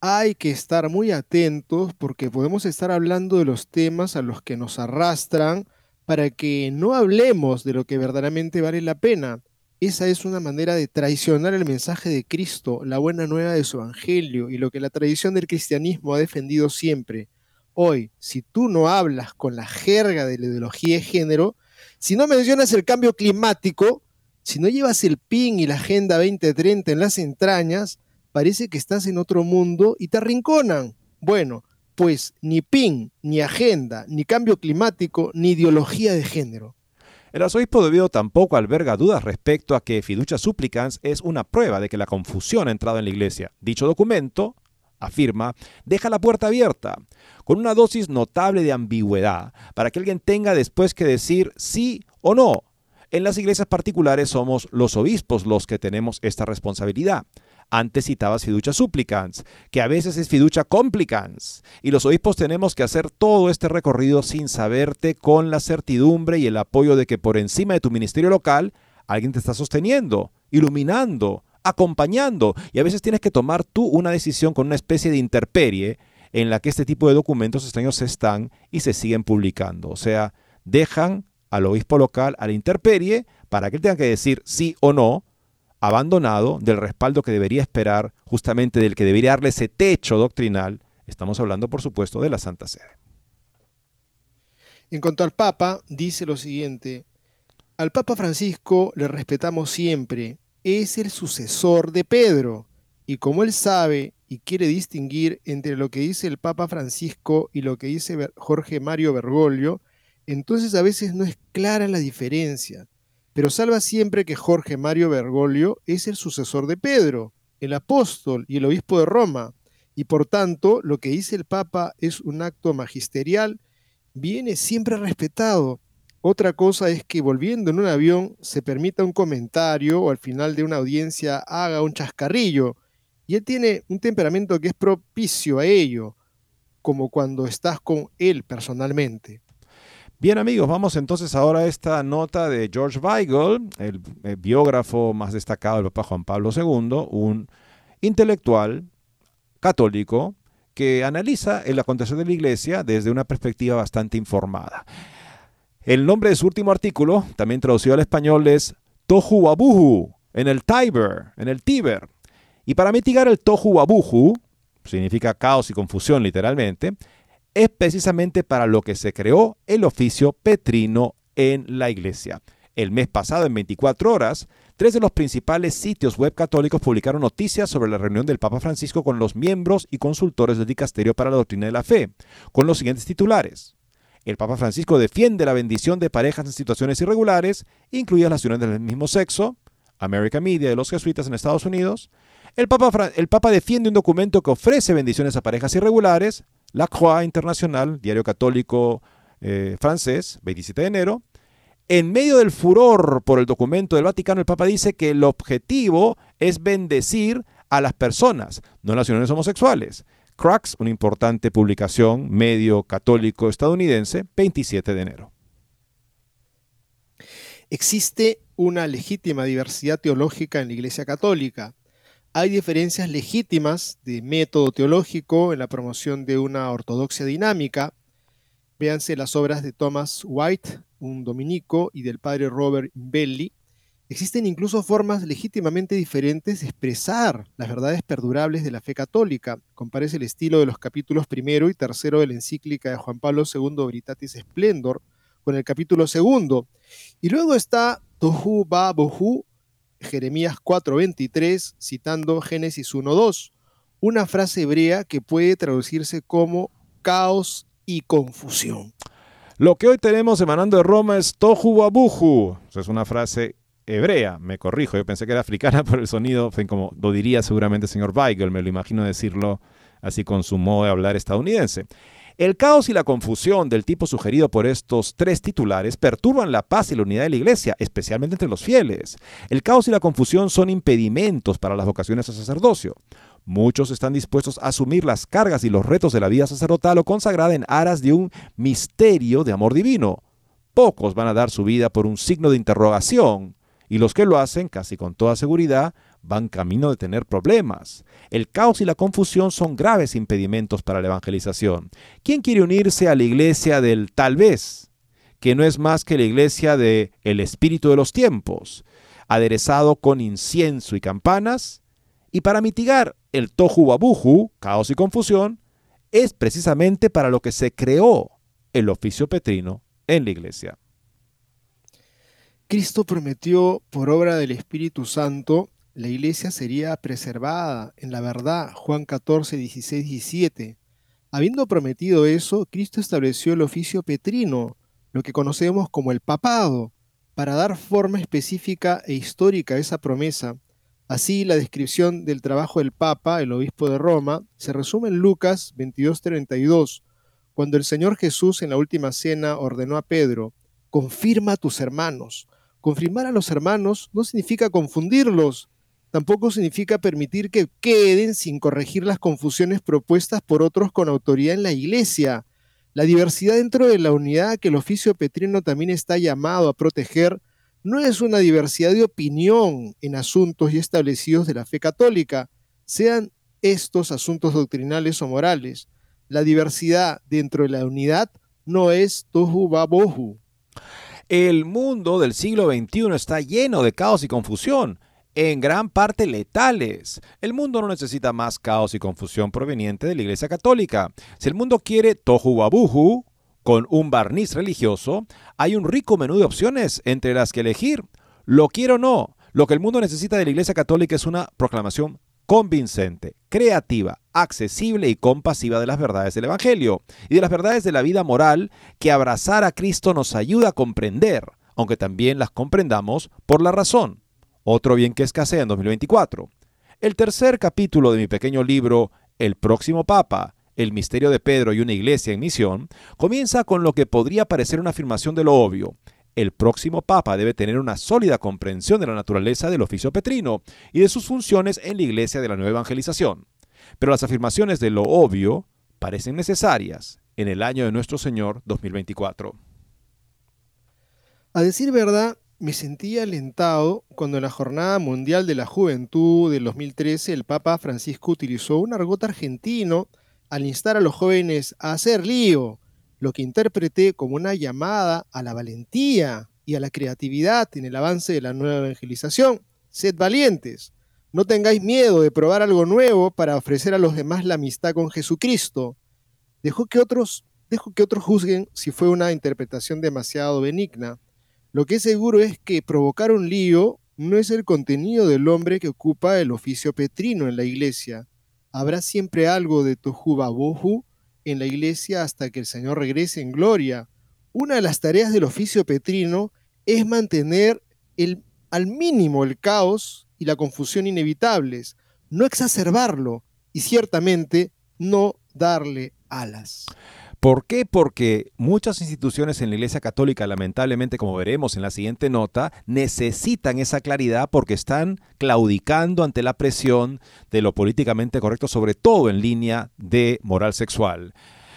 C: hay que estar muy atentos porque podemos estar hablando de los temas a los que nos arrastran para que no hablemos de lo que verdaderamente vale la pena. Esa es una manera de traicionar el mensaje de Cristo, la buena nueva de su Evangelio y lo que la tradición del cristianismo ha defendido siempre, hoy, si tú no hablas con la jerga de la ideología de género, si no mencionas el cambio climático, si no llevas el PIN y la Agenda 2030 en las entrañas, parece que estás en otro mundo y te arrinconan. Bueno, pues ni PIN, ni agenda, ni cambio climático, ni ideología de género.
B: El arzobispo de Oviedo tampoco alberga dudas respecto a que Fiducia Supplicans es una prueba de que la confusión ha entrado en la iglesia. Dicho documento, afirma, deja la puerta abierta con una dosis notable de ambigüedad, para que alguien tenga después que decir sí o no. En las iglesias particulares somos los obispos los que tenemos esta responsabilidad. Antes citabas fiducia supplicans, que a veces es fiducia complicans. Y los obispos tenemos que hacer todo este recorrido sin saberte con la certidumbre y el apoyo de que por encima de tu ministerio local alguien te está sosteniendo, iluminando, acompañando. Y a veces tienes que tomar tú una decisión con una especie de interperie en la que este tipo de documentos extraños se están y se siguen publicando. O sea, dejan al obispo local a la interperie para que él tenga que decir sí o no, abandonado del respaldo que debería esperar, justamente del que debería darle ese techo doctrinal. Estamos hablando, por supuesto, de la Santa Sede.
C: En cuanto al Papa, dice lo siguiente, al Papa Francisco le respetamos siempre, es el sucesor de Pedro, y como él sabe y quiere distinguir entre lo que dice el Papa Francisco y lo que dice Jorge Mario Bergoglio, entonces a veces no es clara la diferencia, pero salva siempre que Jorge Mario Bergoglio es el sucesor de Pedro, el apóstol y el obispo de Roma, y por tanto lo que dice el Papa es un acto magisterial, viene siempre respetado. Otra cosa es que volviendo en un avión se permita un comentario o al final de una audiencia haga un chascarrillo, y él tiene un temperamento que es propicio a ello, como cuando estás con él personalmente.
B: Bien amigos, vamos entonces ahora a esta nota de George Weigel, el, biógrafo más destacado del Papa Juan Pablo II, un intelectual católico que analiza el acontecer de la Iglesia desde una perspectiva bastante informada. El nombre de su último artículo, también traducido al español, es Tohu Wabuhu, en el Tiber, en el Tíber, y para mitigar el tohu wabuhu, significa caos y confusión literalmente, es precisamente para lo que se creó el oficio petrino en la iglesia. El mes pasado, en 24 horas, tres de los principales sitios web católicos publicaron noticias sobre la reunión del Papa Francisco con los miembros y consultores del Dicasterio para la Doctrina de la Fe, con los siguientes titulares. El Papa Francisco defiende la bendición de parejas en situaciones irregulares, incluidas las uniones del mismo sexo, American Media de los jesuitas en Estados Unidos. El Papa, el Papa defiende un documento que ofrece bendiciones a parejas irregulares, La Croix Internacional, diario católico eh, francés, 27 de enero. En medio del furor por el documento del Vaticano, el Papa dice que el objetivo es bendecir a las personas, no las uniones homosexuales. Crux, una importante publicación medio católico estadounidense, 27 de enero.
C: Existe una legítima diversidad teológica en la Iglesia Católica. Hay diferencias legítimas de método teológico en la promoción de una ortodoxia dinámica. Véanse las obras de Thomas White, un dominico, y del padre Robert Belli. Existen incluso formas legítimamente diferentes de expresar las verdades perdurables de la fe católica. Comparece el estilo de los capítulos primero y tercero de la encíclica de Juan Pablo II Veritatis Splendor con el capítulo segundo. Y luego está Tohu Ba Bohu, Jeremías 4:23, citando Génesis 1:2, una frase hebrea que puede traducirse como caos y confusión.
B: Lo que hoy tenemos emanando de Roma es Tohu Babuhu. Es una frase hebrea, me corrijo, yo pensé que era africana por el sonido, como lo diría seguramente el señor Weigel, me lo imagino decirlo así con su modo de hablar estadounidense. El caos y la confusión del tipo sugerido por estos tres titulares perturban la paz y la unidad de la iglesia, especialmente entre los fieles. El caos y la confusión son impedimentos para las vocaciones al sacerdocio. Muchos están dispuestos a asumir las cargas y los retos de la vida sacerdotal o consagrada en aras de un misterio de amor divino. Pocos van a dar su vida por un signo de interrogación, y los que lo hacen, casi con toda seguridad, van camino de tener problemas. El caos y la confusión son graves impedimentos para la evangelización. ¿Quién quiere unirse a la iglesia del tal vez? Que no es más que la iglesia de el espíritu de los tiempos, aderezado con incienso y campanas. Y para mitigar el tohu babuju, caos y confusión, es precisamente para lo que se creó el oficio petrino en la iglesia.
C: Cristo prometió por obra del Espíritu Santo, la iglesia sería preservada en la verdad, Juan 14, 16, 17. Habiendo prometido eso, Cristo estableció el oficio petrino, lo que conocemos como el papado, para dar forma específica e histórica a esa promesa. Así, la descripción del trabajo del Papa, el obispo de Roma, se resume en Lucas 22:32, cuando el Señor Jesús en la última cena ordenó a Pedro, confirma a tus hermanos, Confirmar a los hermanos no significa confundirlos, tampoco significa permitir que queden sin corregir las confusiones propuestas por otros con autoridad en la iglesia. La diversidad dentro de la unidad que el oficio petrino también está llamado a proteger no es una diversidad de opinión en asuntos ya establecidos de la fe católica, sean estos asuntos doctrinales o morales. La diversidad dentro de la unidad no es tohu babohu.
B: El mundo del siglo XXI está lleno de caos y confusión, en gran parte letales. El mundo no necesita más caos y confusión proveniente de la Iglesia Católica. Si el mundo quiere tohu wabuhu, con un barniz religioso, hay un rico menú de opciones entre las que elegir. Lo quiero o no, lo que el mundo necesita de la Iglesia Católica es una proclamación convincente, creativa, accesible y compasiva de las verdades del Evangelio y de las verdades de la vida moral que abrazar a Cristo nos ayuda a comprender, aunque también las comprendamos por la razón. Otro bien que escasea en 2024. El tercer capítulo de mi pequeño libro, El próximo Papa, el misterio de Pedro y una iglesia en misión, comienza con lo que podría parecer una afirmación de lo obvio, el próximo Papa debe tener una sólida comprensión de la naturaleza del oficio petrino y de sus funciones en la Iglesia de la Nueva Evangelización. Pero las afirmaciones de lo obvio parecen necesarias en el año de nuestro Señor 2024.
C: A decir verdad, me sentí alentado cuando en la Jornada Mundial de la Juventud del 2013 el Papa Francisco utilizó un argot argentino al instar a los jóvenes a hacer lío, lo que interpreté como una llamada a la valentía y a la creatividad en el avance de la nueva evangelización. Sed valientes, no tengáis miedo de probar algo nuevo para ofrecer a los demás la amistad con Jesucristo. Dejo que otros, dejo que otros juzguen si fue una interpretación demasiado benigna. Lo que es seguro es que provocar un lío no es el contenido del hombre que ocupa el oficio petrino en la iglesia. Habrá siempre algo de tohu en la iglesia hasta que el Señor regrese en gloria. una de las tareas del oficio petrino es mantener al mínimo el caos y la confusión inevitables, no exacerbarlo y ciertamente no darle alas.
B: ¿Por qué? Porque muchas instituciones en la Iglesia Católica, lamentablemente, como veremos en la siguiente nota, necesitan esa claridad porque están claudicando ante la presión de lo políticamente correcto, sobre todo en línea de moral sexual.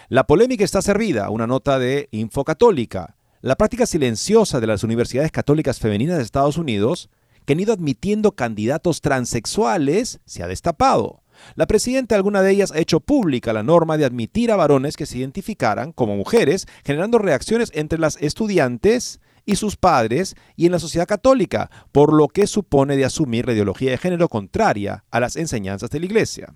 B: La polémica está servida, una nota de Info Católica. La práctica silenciosa de las universidades católicas femeninas de Estados Unidos, que han ido admitiendo candidatos transexuales, se ha destapado. La presidenta de alguna de ellas ha hecho pública la norma de admitir a varones que se identificaran como mujeres, generando reacciones entre las estudiantes y sus padres y en la sociedad católica, por lo que supone de asumir la ideología de género contraria a las enseñanzas de la Iglesia.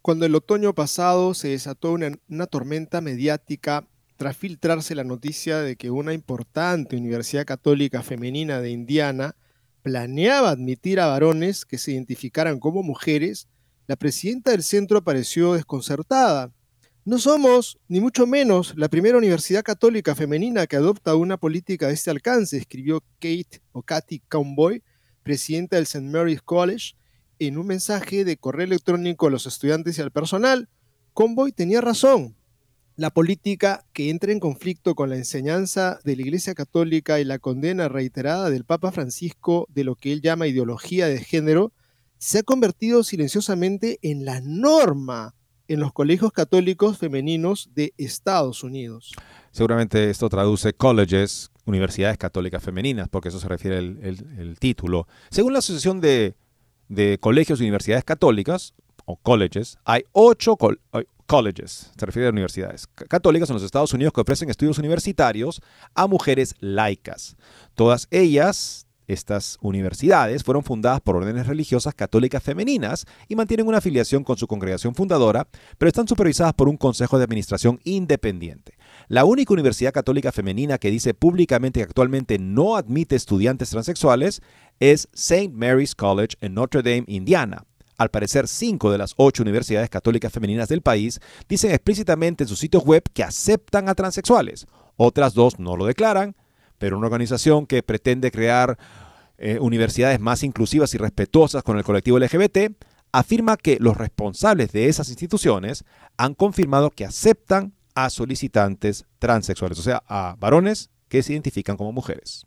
C: Cuando el otoño pasado se desató una tormenta mediática tras filtrarse la noticia de que una importante universidad católica femenina de Indiana planeaba admitir a varones que se identificaran como mujeres, la presidenta del centro pareció desconcertada. No somos, ni mucho menos, la primera universidad católica femenina que adopta una política de este alcance, escribió Kate o Katy Comboy, presidenta del St. Mary's College, en un mensaje de correo electrónico a los estudiantes y al personal. Comboy tenía razón la política que entra en conflicto con la enseñanza de la Iglesia Católica y la condena reiterada del Papa Francisco de lo que él llama ideología de género, se ha convertido silenciosamente en la norma en los colegios católicos femeninos de Estados Unidos.
B: Seguramente esto traduce colleges, universidades católicas femeninas, porque eso se refiere el, título. Según la Asociación de, Colegios y Universidades Católicas, o colleges, hay ocho, colleges, se refiere a universidades católicas en los Estados Unidos que ofrecen estudios universitarios a mujeres laicas. Todas ellas estas universidades fueron fundadas por órdenes religiosas católicas femeninas y mantienen una afiliación con su congregación fundadora, pero están supervisadas por un consejo de administración independiente. La única universidad católica femenina que dice públicamente que actualmente no admite estudiantes transexuales es St. Mary's College en Notre Dame, Indiana. Al parecer, cinco de las ocho universidades católicas femeninas del país dicen explícitamente en sus sitios web que aceptan a transexuales. Otras dos no lo declaran, pero una organización que pretende crear eh, universidades más inclusivas y respetuosas con el colectivo LGBT afirma que los responsables de esas instituciones han confirmado que aceptan a solicitantes transexuales, o sea, a varones que se identifican como mujeres.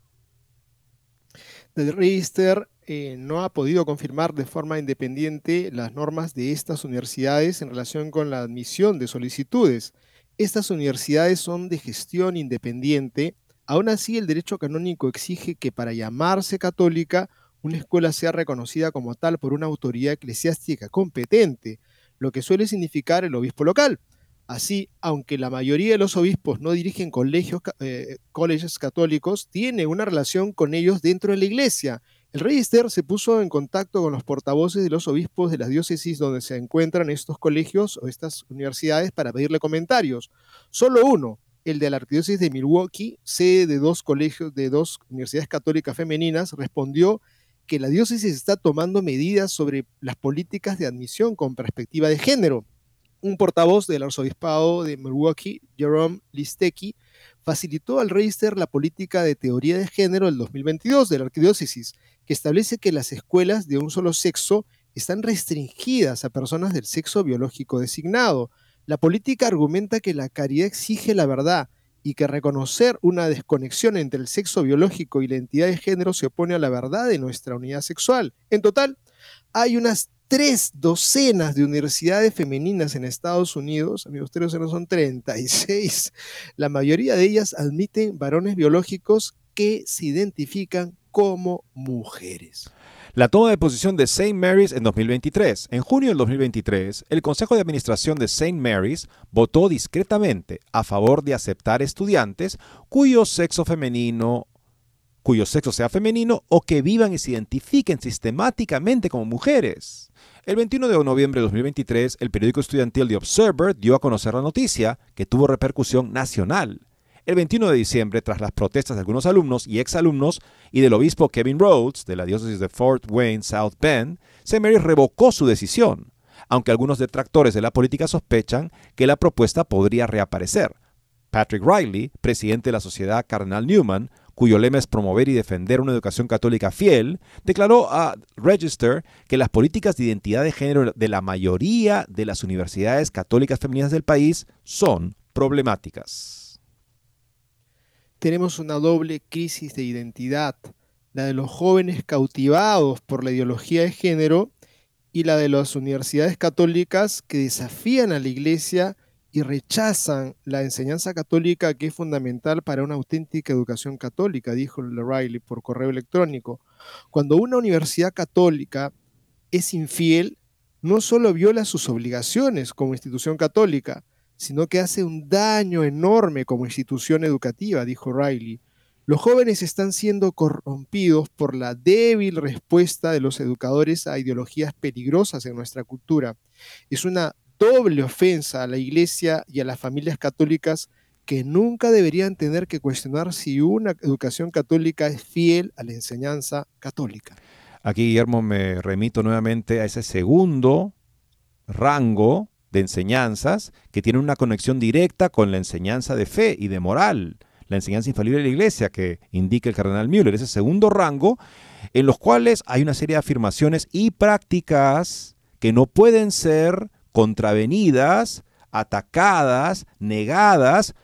C: The Register eh, no ha podido confirmar de forma independiente las normas de estas universidades en relación con la admisión de solicitudes. Estas universidades son de gestión independiente. Aún así, el derecho canónico exige que para llamarse católica, una escuela sea reconocida como tal por una autoridad eclesiástica competente, lo que suele significar el obispo local. Así, aunque la mayoría de los obispos no dirigen colegios, eh, colegios católicos, tiene una relación con ellos dentro de la iglesia el Register se puso en contacto con los portavoces de los obispos de las diócesis donde se encuentran estos colegios o estas universidades para pedirle comentarios. Solo uno, el de la Arquidiócesis de Milwaukee, sede de dos colegios de dos universidades católicas femeninas, respondió que la diócesis está tomando medidas sobre las políticas de admisión con perspectiva de género. Un portavoz del arzobispado de Milwaukee, Jerome Listecki, facilitó al Register la política de teoría de género del 2022 de la arquidiócesis, que establece que las escuelas de un solo sexo están restringidas a personas del sexo biológico designado. La política argumenta que la caridad exige la verdad y que reconocer una desconexión entre el sexo biológico y la identidad de género se opone a la verdad de nuestra unidad sexual. En total, hay unas tres docenas de universidades femeninas en Estados Unidos, amigos, tres docenas son 36. La mayoría de ellas admiten varones biológicos que se identifican como mujeres.
B: La toma de posición de St. Mary's en 2023. En junio del 2023, el Consejo de Administración de St. Mary's votó discretamente a favor de aceptar estudiantes cuyo sexo femenino cuyo sexo sea femenino o que vivan y se identifiquen sistemáticamente como mujeres. El 21 de noviembre de 2023, el periódico estudiantil The Observer dio a conocer la noticia, que tuvo repercusión nacional. El 21 de diciembre, tras las protestas de algunos alumnos y exalumnos y del obispo Kevin Rhodes de la diócesis de Fort Wayne, South Bend, St. Mary revocó su decisión, aunque algunos detractores de la política sospechan que la propuesta podría reaparecer. Patrick Riley, presidente de la Sociedad Cardenal Newman, cuyo lema es promover y defender una educación católica fiel, declaró a Register que las políticas de identidad de género de la mayoría de las universidades católicas femeninas del país son problemáticas.
C: Tenemos una doble crisis de identidad, la de los jóvenes cautivados por la ideología de género y la de las universidades católicas que desafían a la Iglesia y rechazan la enseñanza católica que es fundamental para una auténtica educación católica, dijo Riley por correo electrónico. Cuando una universidad católica es infiel, no solo viola sus obligaciones como institución católica, sino que hace un daño enorme como institución educativa, dijo Riley. Los jóvenes están siendo corrompidos por la débil respuesta de los educadores a ideologías peligrosas en nuestra cultura. Es una doble ofensa a la Iglesia y a las familias católicas que nunca deberían tener que cuestionar si una educación católica es fiel a la enseñanza católica.
B: Aquí, Guillermo, me remito nuevamente a ese segundo rango de enseñanzas que tiene una conexión directa con la enseñanza de fe y de moral, la enseñanza infalible de la Iglesia que indica el cardenal Müller, ese segundo rango, en los cuales hay una serie de afirmaciones y prácticas que no pueden ser contravenidas, atacadas, negadas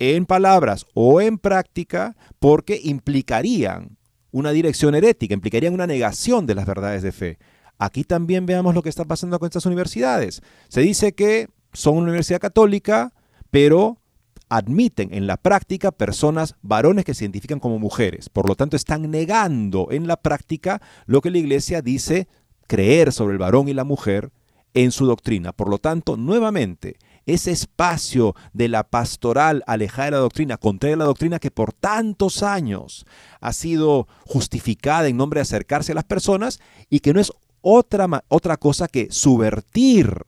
B: en palabras o en práctica porque implicarían una dirección herética, implicarían una negación de las verdades de fe. Aquí también veamos lo que está pasando con estas universidades. Se dice que son una universidad católica, pero admiten en la práctica personas varones que se identifican como mujeres. Por lo tanto, están negando en la práctica lo que la iglesia dice creer sobre el varón y la mujer en su doctrina. Por lo tanto, nuevamente, ese espacio de la pastoral alejada de la doctrina, contraria a la doctrina que por tantos años ha sido justificada en nombre de acercarse a las personas y que no es otra, otra cosa que subvertir,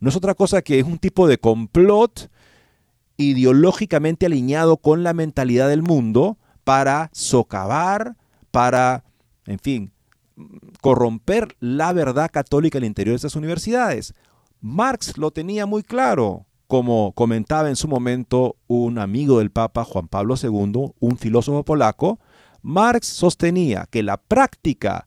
B: no es otra cosa que es un tipo de complot ideológicamente alineado con la mentalidad del mundo para socavar, para, en fin, corromper la verdad católica al interior de estas universidades. Marx lo tenía muy claro, como comentaba en su momento un amigo del Papa Juan Pablo II, un filósofo polaco, Marx sostenía que la práctica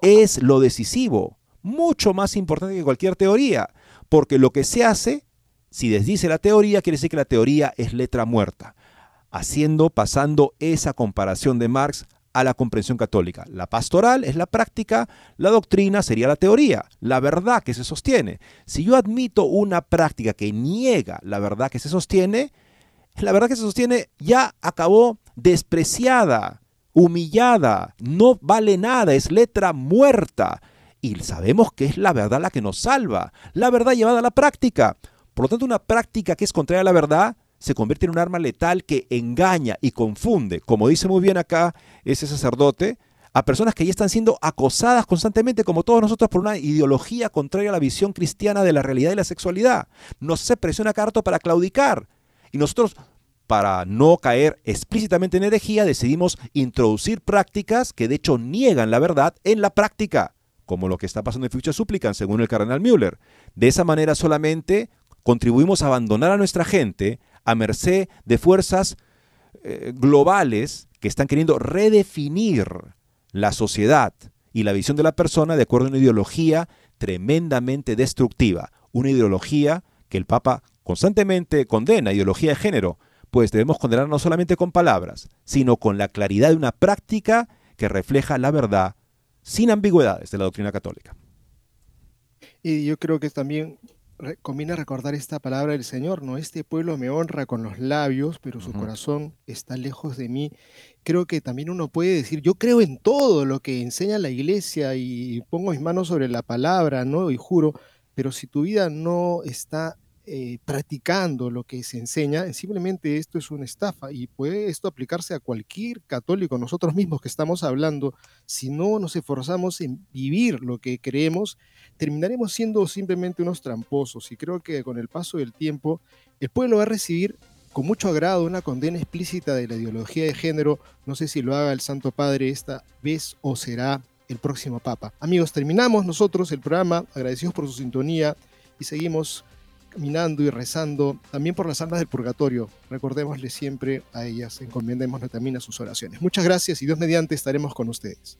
B: es lo decisivo, mucho más importante que cualquier teoría, porque lo que se hace, si desdice la teoría, quiere decir que la teoría es letra muerta, haciendo, pasando esa comparación de Marx a la comprensión católica. La pastoral es la práctica, la doctrina sería la teoría, la verdad que se sostiene. Si yo admito una práctica que niega la verdad que se sostiene, la verdad que se sostiene ya acabó despreciada, humillada, no vale nada, es letra muerta. Y sabemos que es la verdad la que nos salva, la verdad llevada a la práctica. Por lo tanto, una práctica que es contraria a la verdad se convierte en un arma letal que engaña y confunde, como dice muy bien acá ese sacerdote, a personas que ya están siendo acosadas constantemente, como todos nosotros, por una ideología contraria a la visión cristiana de la realidad y la sexualidad. Nos se presiona carto para claudicar. Y nosotros, para no caer explícitamente en herejía, decidimos introducir prácticas que de hecho niegan la verdad en la práctica, como lo que está pasando en Future Supplicant, según el cardenal Müller. De esa manera solamente contribuimos a abandonar a nuestra gente a merced de fuerzas eh, globales que están queriendo redefinir la sociedad y la visión de la persona de acuerdo a una ideología tremendamente destructiva, una ideología que el Papa constantemente condena, ideología de género, pues debemos condenar no solamente con palabras, sino con la claridad de una práctica que refleja la verdad sin ambigüedades de la doctrina católica.
C: Y yo creo que también conviene recordar esta palabra del Señor, ¿no? Este pueblo me honra con los labios, pero su corazón está lejos de mí. Creo que también uno puede decir, yo creo en todo lo que enseña la iglesia y pongo mis manos sobre la palabra, ¿no? Y juro, pero si tu vida no está eh, practicando lo que se enseña, simplemente esto es una estafa y puede esto aplicarse a cualquier católico, nosotros mismos que estamos hablando, si no nos esforzamos en vivir lo que creemos, terminaremos siendo simplemente unos tramposos y creo que con el paso del tiempo el pueblo va a recibir con mucho agrado una condena explícita de la ideología de género, no sé si lo haga el Santo Padre esta vez o será el próximo Papa. Amigos, terminamos nosotros el programa, agradecidos por su sintonía y seguimos caminando y rezando también por las almas del purgatorio. Recordémosle siempre a ellas, encomendémosle también a sus oraciones. Muchas gracias y Dios mediante estaremos con ustedes.